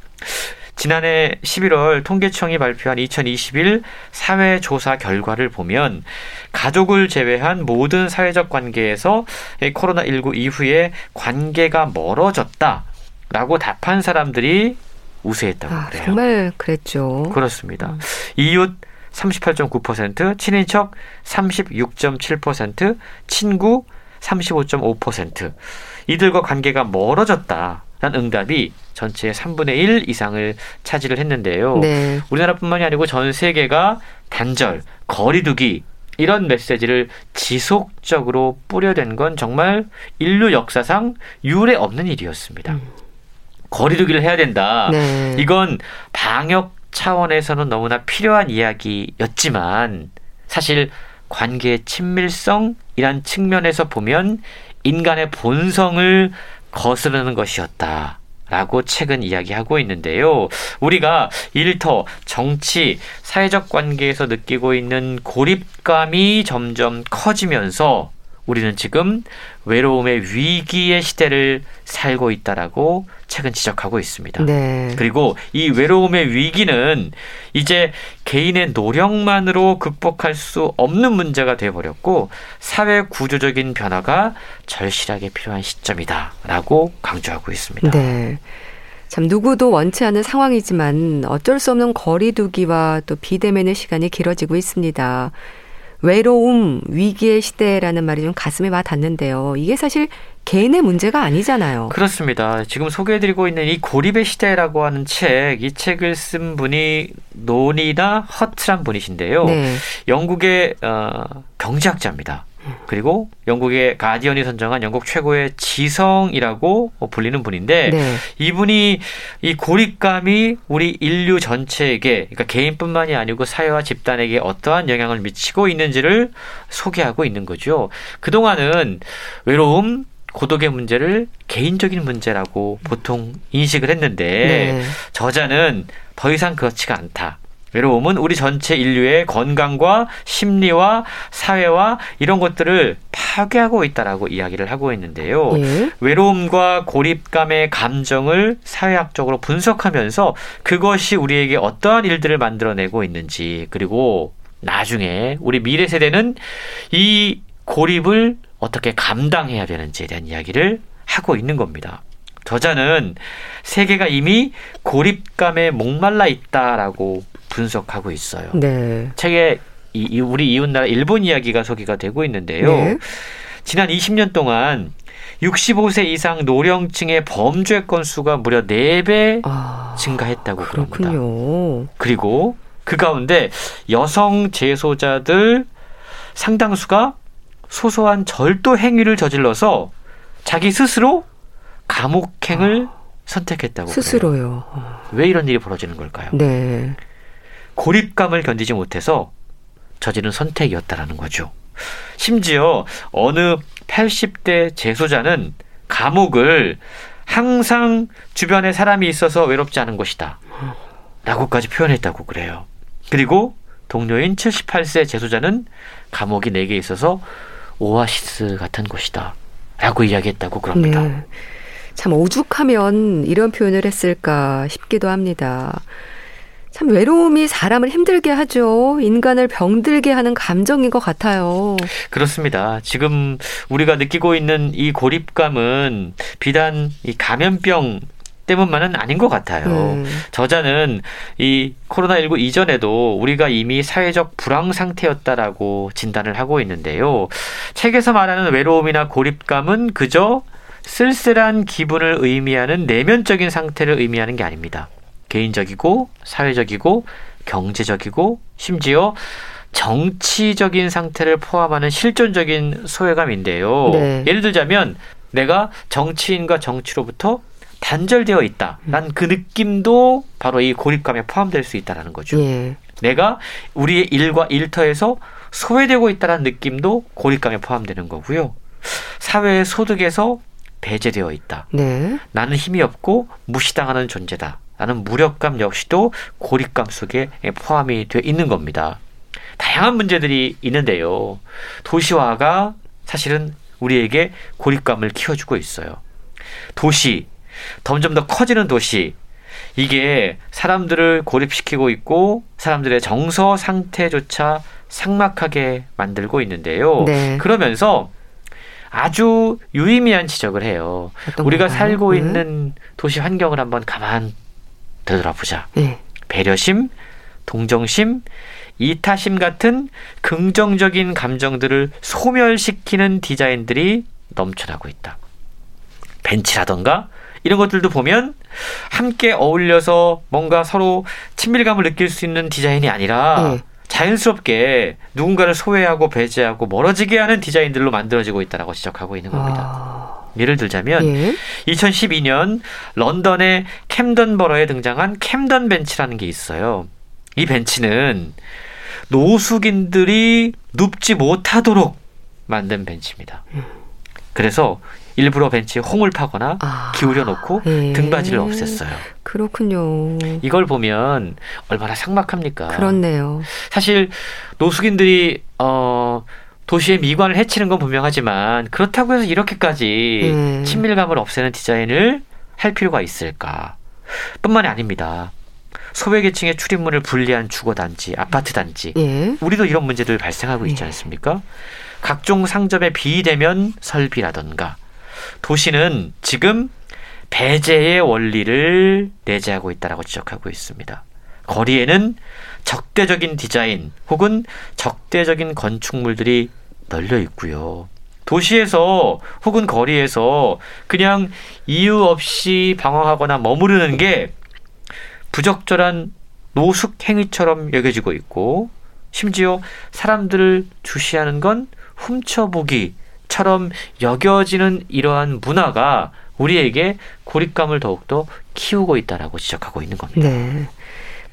지난해 11월 통계청이 발표한 2021 사회조사 결과를 보면 가족을 제외한 모든 사회적 관계에서 코로나19 이후에 관계가 멀어졌다라고 답한 사람들이 우세했다고 아, 그래요. 정말 그랬죠. 그렇습니다. 음. 이웃 38.9%, 친인척 36.7%, 친구 35.5%. 이들과 관계가 멀어졌다. 라는 응답이 전체의 3분의 1 이상을 차지를 했는데요. 네. 우리나라뿐만이 아니고 전 세계가 단절, 거리두기 이런 메시지를 지속적으로 뿌려댄 건 정말 인류 역사상 유례 없는 일이었습니다. 음. 거리두기를 해야 된다. 네. 이건 방역 차원에서는 너무나 필요한 이야기였지만 사실 관계의 친밀성이란 측면에서 보면 인간의 본성을 거스르는 것이었다. 라고 책은 이야기하고 있는데요. 우리가 일터, 정치, 사회적 관계에서 느끼고 있는 고립감이 점점 커지면서 우리는 지금 외로움의 위기의 시대를 살고 있다라고 책은 지적하고 있습니다. 네. 그리고 이 외로움의 위기는 이제 개인의 노력만으로 극복할 수 없는 문제가 되어버렸고 사회 구조적인 변화가 절실하게 필요한 시점이다라고 강조하고 있습니다. 네. 참 누구도 원치 않은 상황이지만 어쩔 수 없는 거리두기와 또 비대면의 시간이 길어지고 있습니다. 외로움, 위기의 시대라는 말이 좀 가슴에 와 닿는데요. 이게 사실 개인의 문제가 아니잖아요. 그렇습니다. 지금 소개해드리고 있는 이 고립의 시대라고 하는 책, 이 책을 쓴 분이 노니나 허트란 분이신데요. 네. 영국의 어, 경제학자입니다. 그리고 영국의 가디언이 선정한 영국 최고의 지성이라고 불리는 분인데 네. 이분이 이 고립감이 우리 인류 전체에게 그러니까 개인뿐만이 아니고 사회와 집단에게 어떠한 영향을 미치고 있는지를 소개하고 있는 거죠. 그동안은 외로움, 고독의 문제를 개인적인 문제라고 보통 인식을 했는데 네. 저자는 더 이상 그렇지가 않다. 외로움은 우리 전체 인류의 건강과 심리와 사회와 이런 것들을 파괴하고 있다라고 이야기를 하고 있는데요. 예. 외로움과 고립감의 감정을 사회학적으로 분석하면서 그것이 우리에게 어떠한 일들을 만들어내고 있는지 그리고 나중에 우리 미래 세대는 이 고립을 어떻게 감당해야 되는지에 대한 이야기를 하고 있는 겁니다. 저자는 세계가 이미 고립감에 목말라 있다라고 분석하고 있어요. 네. 책에 이, 우리 이웃나라 일본 이야기가 소개가 되고 있는데요. 네. 지난 20년 동안 65세 이상 노령층의 범죄 건수가 무려 4배 아, 증가했다고 그렇군요. 그럽니다. 그리고 그 가운데 여성 재소자들 상당수가 소소한 절도 행위를 저질러서 자기 스스로 감옥행을 아, 선택했다고 스스로요. 그래요. 왜 이런 일이 벌어지는 걸까요? 네. 고립감을 견디지 못해서 저지른 선택이었다라는 거죠. 심지어 어느 80대 재소자는 감옥을 항상 주변에 사람이 있어서 외롭지 않은 곳이다. 라고까지 표현했다고 그래요. 그리고 동료인 78세 재소자는 감옥이 내게 있어서 오아시스 같은 곳이다. 라고 이야기했다고 그럽니다. 네. 참 오죽하면 이런 표현을 했을까 싶기도 합니다. 참 외로움이 사람을 힘들게 하죠. 인간을 병들게 하는 감정인 것 같아요. 그렇습니다. 지금 우리가 느끼고 있는 이 고립감은 비단 이 감염병 때문만은 아닌 것 같아요. 음. 저자는 이 코로나19 이전에도 우리가 이미 사회적 불황 상태였다라고 진단을 하고 있는데요. 책에서 말하는 외로움이나 고립감은 그저 쓸쓸한 기분을 의미하는 내면적인 상태를 의미하는 게 아닙니다. 개인적이고 사회적이고 경제적이고 심지어 정치적인 상태를 포함하는 실존적인 소외감인데요. 네. 예를 들자면 내가 정치인과 정치로부터 단절되어 있다. 난그 음. 느낌도 바로 이 고립감에 포함될 수 있다라는 거죠. 예. 내가 우리의 일과 일터에서 소외되고 있다는 느낌도 고립감에 포함되는 거고요. 사회의 소득에서 배제되어 있다. 네. 나는 힘이 없고 무시당하는 존재다. 라는 무력감 역시도 고립감 속에 포함이 되어 있는 겁니다. 다양한 문제들이 있는데요. 도시화가 사실은 우리에게 고립감을 키워주고 있어요. 도시, 점점 더 커지는 도시, 이게 사람들을 고립시키고 있고 사람들의 정서 상태조차 삭막하게 만들고 있는데요. 네. 그러면서 아주 유의미한 지적을 해요. 우리가 건가요? 살고 네. 있는 도시 환경을 한번 가만 되돌아보자. 네. 배려심, 동정심, 이타심 같은 긍정적인 감정들을 소멸시키는 디자인들이 넘쳐나고 있다. 벤치라던가 이런 것들도 보면 함께 어울려서 뭔가 서로 친밀감을 느낄 수 있는 디자인이 아니라 네. 자연스럽게 누군가를 소외하고 배제하고 멀어지게 하는 디자인들로 만들어지고 있다라고 지적하고 있는 겁니다. 아... 예를 들자면 예. 2012년 런던의 캠던버러에 등장한 캠던 벤치라는 게 있어요. 이 벤치는 노숙인들이 눕지 못하도록 만든 벤치입니다. 음. 그래서 일부러 벤치에 홍을 파거나 아, 기울여 놓고 예. 등받이를 없앴어요. 그렇군요. 이걸 보면 얼마나 삭막합니까? 그렇네요. 사실 노숙인들이 어 도시의 미관을 해치는 건 분명하지만 그렇다고 해서 이렇게까지 예. 친밀감을 없애는 디자인을 할 필요가 있을까? 뿐만이 아닙니다. 소외계층의 출입문을 분리한 주거단지, 아파트 단지. 예. 우리도 이런 문제들 발생하고 있지 예. 않습니까? 각종 상점의 비대면 설비라던가 도시는 지금 배제의 원리를 내재하고 있다라고 지적하고 있습니다. 거리에는 적대적인 디자인 혹은 적대적인 건축물들이 널려 있고요. 도시에서 혹은 거리에서 그냥 이유 없이 방황하거나 머무르는 게 부적절한 노숙 행위처럼 여겨지고 있고 심지어 사람들을 주시하는 건 훔쳐보기 처럼 여겨지는 이러한 문화가 우리에게 고립감을 더욱더 키우고 있다라고 지적하고 있는 겁니다. 네.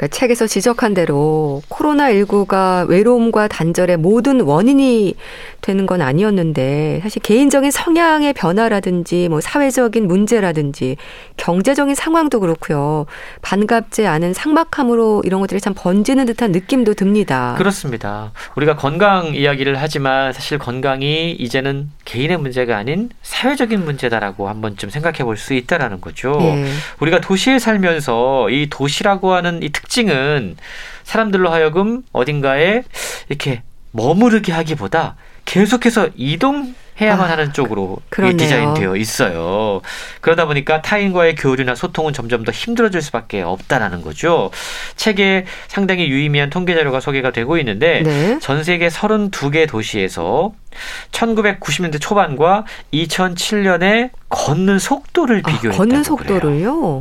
그러니까 책에서 지적한 대로 코로나19가 외로움과 단절의 모든 원인이 되는 건 아니었는데 사실 개인적인 성향의 변화라든지 뭐 사회적인 문제라든지 경제적인 상황도 그렇고요. 반갑지 않은 상막함으로 이런 것들이 참 번지는 듯한 느낌도 듭니다. 그렇습니다. 우리가 건강 이야기를 하지만 사실 건강이 이제는 개인의 문제가 아닌 사회적인 문제다라고 한번쯤 생각해 볼 수 있다라는 거죠. 네. 우리가 도시에 살면서 이 도시라고 하는 이 특 특징은 사람들로 하여금 어딘가에 이렇게 머무르게 하기보다 계속해서 이동 해야만 아, 하는 쪽으로 디자인되어 있어요. 그러다 보니까 타인과의 교류나 소통은 점점 더 힘들어질 수밖에 없다라는 거죠. 책에 상당히 유의미한 통계 자료가 소개가 되고 있는데 네. 전 세계 32개 도시에서 1990년대 초반과 2007년에 걷는 속도를 아, 비교했다고 아, 걷는 속도를요? 그래요.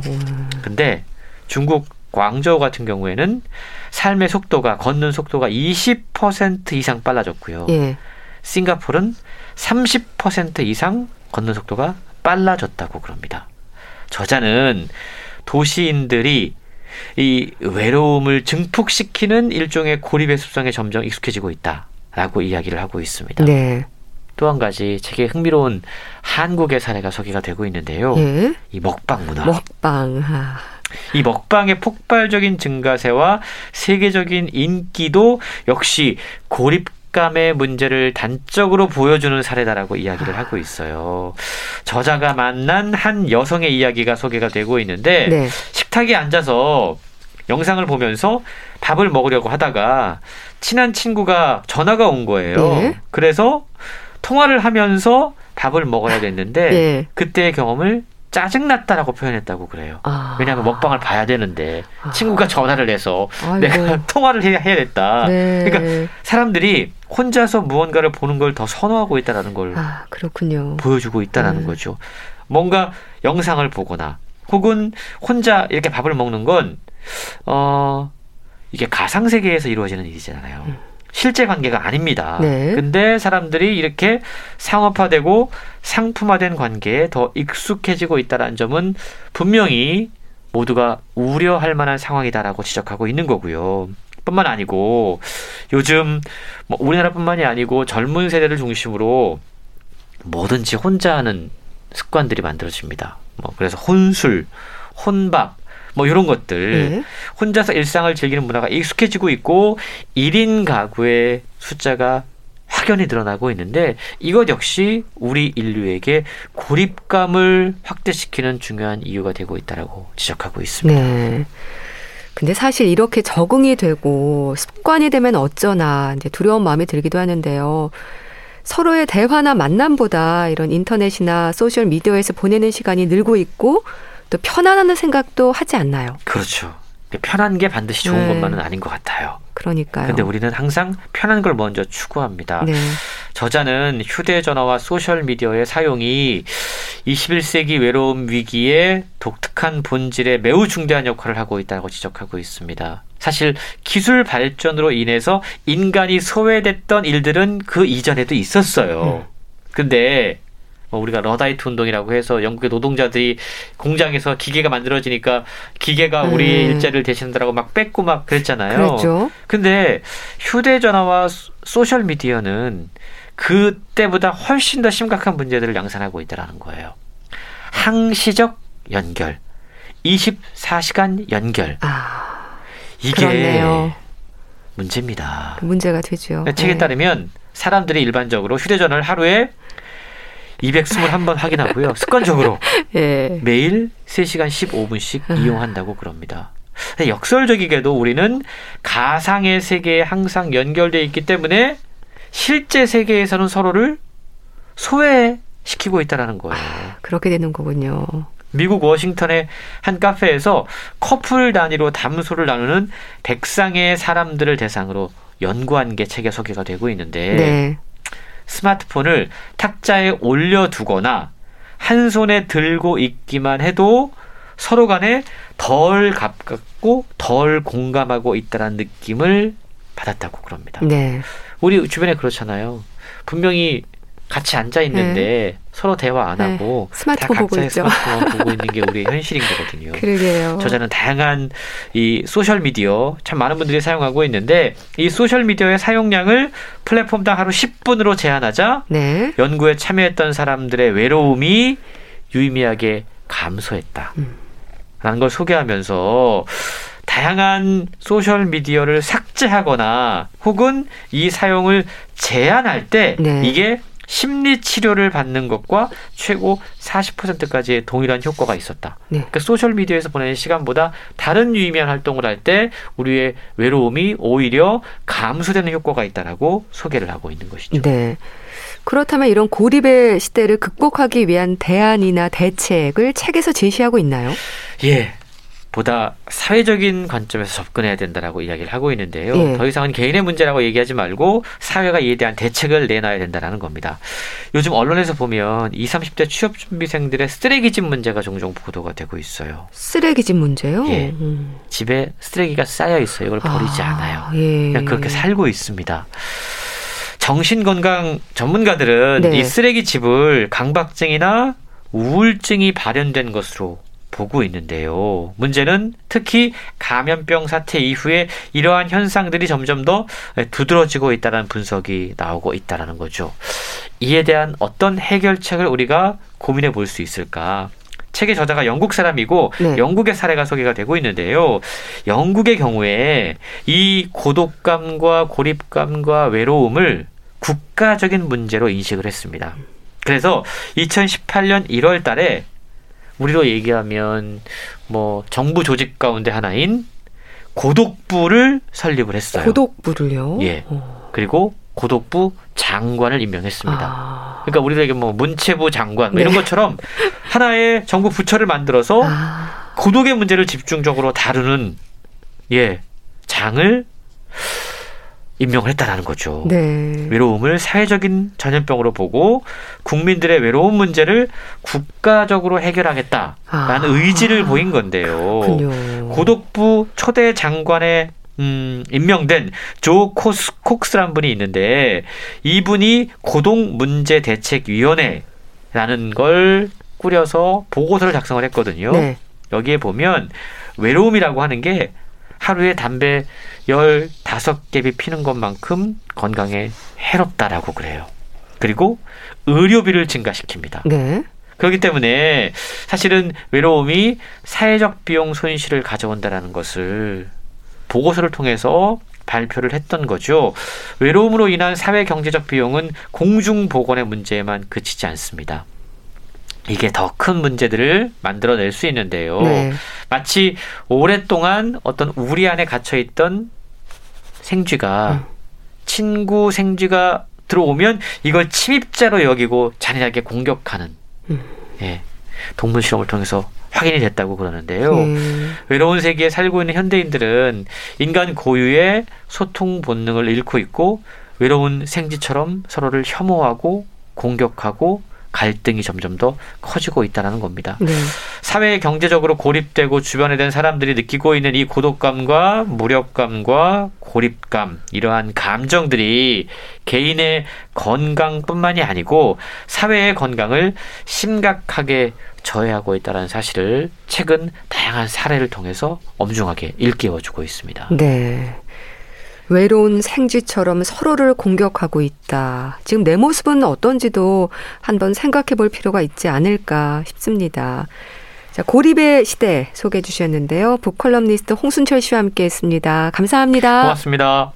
근데 중국 광저우 같은 경우에는 삶의 속도가 걷는 속도가 20% 이상 빨라졌고요. 예. 싱가폴은 30% 이상 걷는 속도가 빨라졌다고 그럽니다. 저자는 도시인들이 이 외로움을 증폭시키는 일종의 고립의 습성에 점점 익숙해지고 있다라고 이야기를 하고 있습니다. 네. 또한 가지 책에 흥미로운 한국의 사례가 소개가 되고 있는데요. 예? 이 먹방 문화. 먹방. 아. 이 먹방의 폭발적인 증가세와 세계적인 인기도 역시 고립 식감의 문제를 단적으로 보여주는 사례다라고 이야기를 하고 있어요. 저자가 만난 한 여성의 이야기가 소개가 되고 있는데 네. 식탁에 앉아서 영상을 보면서 밥을 먹으려고 하다가 친한 친구가 전화가 온 거예요. 네. 그래서 통화를 하면서 밥을 먹어야 됐는데 네. 그때의 경험을 짜증났다라고 표현했다고 그래요. 아. 왜냐하면 먹방을 봐야 되는데 아. 친구가 전화를 해서 아이고. 내가 통화를 해야, 해야 됐다. 네. 그러니까 사람들이 혼자서 무언가를 보는 걸 더 선호하고 있다라는 걸 아. 보여주고 있다라는 네. 거죠. 뭔가 영상을 보거나 혹은 혼자 이렇게 밥을 먹는 건 어, 이게 가상 세계에서 이루어지는 일이잖아요. 음. 실제 관계가 아닙니다. 네. 근데 사람들이 이렇게 상업화되고 상품화된 관계에 더 익숙해지고 있다는 점은 분명히 모두가 우려할 만한 상황이다라고 지적하고 있는 거고요. 뿐만 아니고 요즘 뭐 우리나라뿐만이 아니고 젊은 세대를 중심으로 뭐든지 혼자 하는 습관들이 만들어집니다. 뭐 그래서 혼술, 혼밥, 뭐 이런 것들 네. 혼자서 일상을 즐기는 문화가 익숙해지고 있고 1인 가구의 숫자가 확연히 늘어나고 있는데 이것 역시 우리 인류에게 고립감을 확대시키는 중요한 이유가 되고 있다라고 지적하고 있습니다. 네. 근데 사실 이렇게 적응이 되고 습관이 되면 어쩌나 이제 두려운 마음이 들기도 하는데요. 서로의 대화나 만남보다 이런 인터넷이나 소셜 미디어에서 보내는 시간이 늘고 있고 또 편안하는 생각도 하지 않나요? 그렇죠. 편한 게 반드시 좋은 네. 것만은 아닌 것 같아요. 그러니까요. 근데 우리는 항상 편한 걸 먼저 추구합니다. 네. 저자는 휴대전화와 소셜미디어의 사용이 21세기 외로움 위기에 독특한 본질에 매우 중대한 역할을 하고 있다고 지적하고 있습니다. 사실 기술 발전으로 인해서 인간이 소외됐던 일들은 그 이전에도 있었어요. 음. 근데 뭐 우리가 러다이트 운동이라고 해서 영국의 노동자들이 공장에서 기계가 만들어지니까 기계가 우리 음. 일자리를 대신한다라고 막 뺏고 막 그랬잖아요. 그랬죠. 근데 휴대전화와 소셜 미디어는 그때보다 훨씬 더 심각한 문제들을 양산하고 있다라는 거예요. 항시적 연결, 24시간 연결. 아, 이게 그렇네요. 문제입니다. 문제가 되죠. 책에 네. 따르면 사람들이 일반적으로 휴대전화를 하루에 221번 확인하고요. 습관적으로 예. 매일 3시간 15분씩 아. 이용한다고 그럽니다. 역설적이게도 우리는 가상의 세계에 항상 연결되어 있기 때문에 실제 세계에서는 서로를 소외시키고 있다는 거예요. 아, 그렇게 되는 거군요. 미국 워싱턴의 한 카페에서 커플 단위로 담소를 나누는 백상의 사람들을 대상으로 연구한 게 책에 소개가 되고 있는데 네. 스마트폰을 탁자에 올려두거나 한 손에 들고 있기만 해도 서로 간에 덜 가깝고 덜 공감하고 있다는 느낌을 받았다고 그럽니다. 네. 우리 주변에 그렇잖아요. 분명히 같이 앉아 있는데 네. 서로 대화 안 네. 하고 스마트폰 다 각자의 스마트폰 보고 있는 게 우리의 현실인 거거든요. 그러게요. 저자는 다양한 이 소셜 미디어 참 많은 분들이 사용하고 있는데 이 소셜 미디어의 사용량을 플랫폼당 하루 10분으로 제한하자 네. 연구에 참여했던 사람들의 외로움이 유의미하게 감소했다. 음. 라는 걸 소개하면서 다양한 소셜 미디어를 삭제하거나 혹은 이 사용을 제한할 때 네. 이게 심리 치료를 받는 것과 최고 40%까지의 동일한 효과가 있었다. 네. 그러니까 소셜 미디어에서 보내는 시간보다 다른 유의미한 활동을 할 때 우리의 외로움이 오히려 감소되는 효과가 있다라고 소개를 하고 있는 것이죠. 네. 그렇다면 이런 고립의 시대를 극복하기 위한 대안이나 대책을 책에서 제시하고 있나요? 예. 보다 사회적인 관점에서 접근해야 된다라고 이야기를 하고 있는데요. 예. 더 이상은 개인의 문제라고 얘기하지 말고 사회가 이에 대한 대책을 내놔야 된다라는 겁니다. 요즘 언론에서 보면 20, 30대 취업 준비생들의 쓰레기집 문제가 종종 보도가 되고 있어요. 쓰레기집 문제요? 예. 음. 집에 쓰레기가 쌓여 있어요. 이걸 버리지 아, 않아요. 예. 그냥 그렇게 살고 있습니다. 정신건강 전문가들은 네. 이 쓰레기집을 강박증이나 우울증이 발현된 것으로 보고 있는데요. 문제는 특히 감염병 사태 이후에 이러한 현상들이 점점 더 두드러지고 있다는 분석이 나오고 있다는 거죠. 이에 대한 어떤 해결책을 우리가 고민해 볼 수 있을까? 책의 저자가 영국 사람이고 네. 영국의 사례가 소개가 되고 있는데요. 영국의 경우에 이 고독감과 고립감과 외로움을 국가적인 문제로 인식을 했습니다. 그래서 2018년 1월 달에 우리로 얘기하면 뭐 정부 조직 가운데 하나인 고독부를 설립을 했어요. 고독부를요? 예. 오. 그리고 고독부 장관을 임명했습니다. 아. 그러니까 우리들에게 뭐 문체부 장관 뭐 네. 이런 것처럼 하나의 정부 부처를 만들어서 아. 고독의 문제를 집중적으로 다루는 예 장을 임명을 했다라는 거죠. 네. 외로움을 사회적인 전염병으로 보고 국민들의 외로움 문제를 국가적으로 해결하겠다라는 아. 의지를 보인 건데요. 그렇군요. 고독부 초대 장관의 음, 임명된 조 코스, 콕스란 분이 있는데 이분이 고독문제 대책 위원회라는 걸 꾸려서 보고서를 작성을 했거든요. 네. 여기에 보면 외로움이라고 하는 게 하루에 담배 15갭이 피는 것만큼 건강에 해롭다라고 그래요. 그리고 의료비를 증가시킵니다. 네. 그렇기 때문에 사실은 외로움이 사회적 비용 손실을 가져온다라는 것을 보고서를 통해서 발표를 했던 거죠. 외로움으로 인한 사회 경제적 비용은 공중 보건의 문제에만 그치지 않습니다. 이게 더 큰 문제들을 만들어낼 수 있는데요. 네. 마치 오랫동안 어떤 우리 안에 갇혀 있던 생쥐가 음. 친구 생쥐가 들어오면 이걸 침입자로 여기고 잔인하게 공격하는 음. 예, 동물 실험을 통해서 확인이 됐다고 그러는데요. 음. 외로운 세계에 살고 있는 현대인들은 인간 고유의 소통 본능을 잃고 있고 외로운 생쥐처럼 서로를 혐오하고 공격하고 갈등이 점점 더 커지고 있다는 겁니다. 네. 사회 경제적으로 고립되고 주변에 된 사람들이 느끼고 있는 이 고독감과 무력감과 고립감 이러한 감정들이 개인의 건강뿐만이 아니고 사회의 건강을 심각하게 저해하고 있다는 사실을 최근 다양한 사례를 통해서 엄중하게 일깨워주고 있습니다. 네. 외로운 생쥐처럼 서로를 공격하고 있다. 지금 내 모습은 어떤지도 한번 생각해 볼 필요가 있지 않을까 싶습니다. 자, 고립의 시대 소개해 주셨는데요. 북컬럼니스트 홍순철 씨와 함께 했습니다. 감사합니다. 고맙습니다.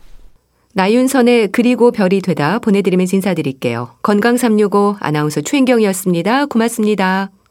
나윤선의 그리고 별이 되다 보내드리면서 인사드릴게요. 건강365 아나운서 최인경이었습니다. 고맙습니다.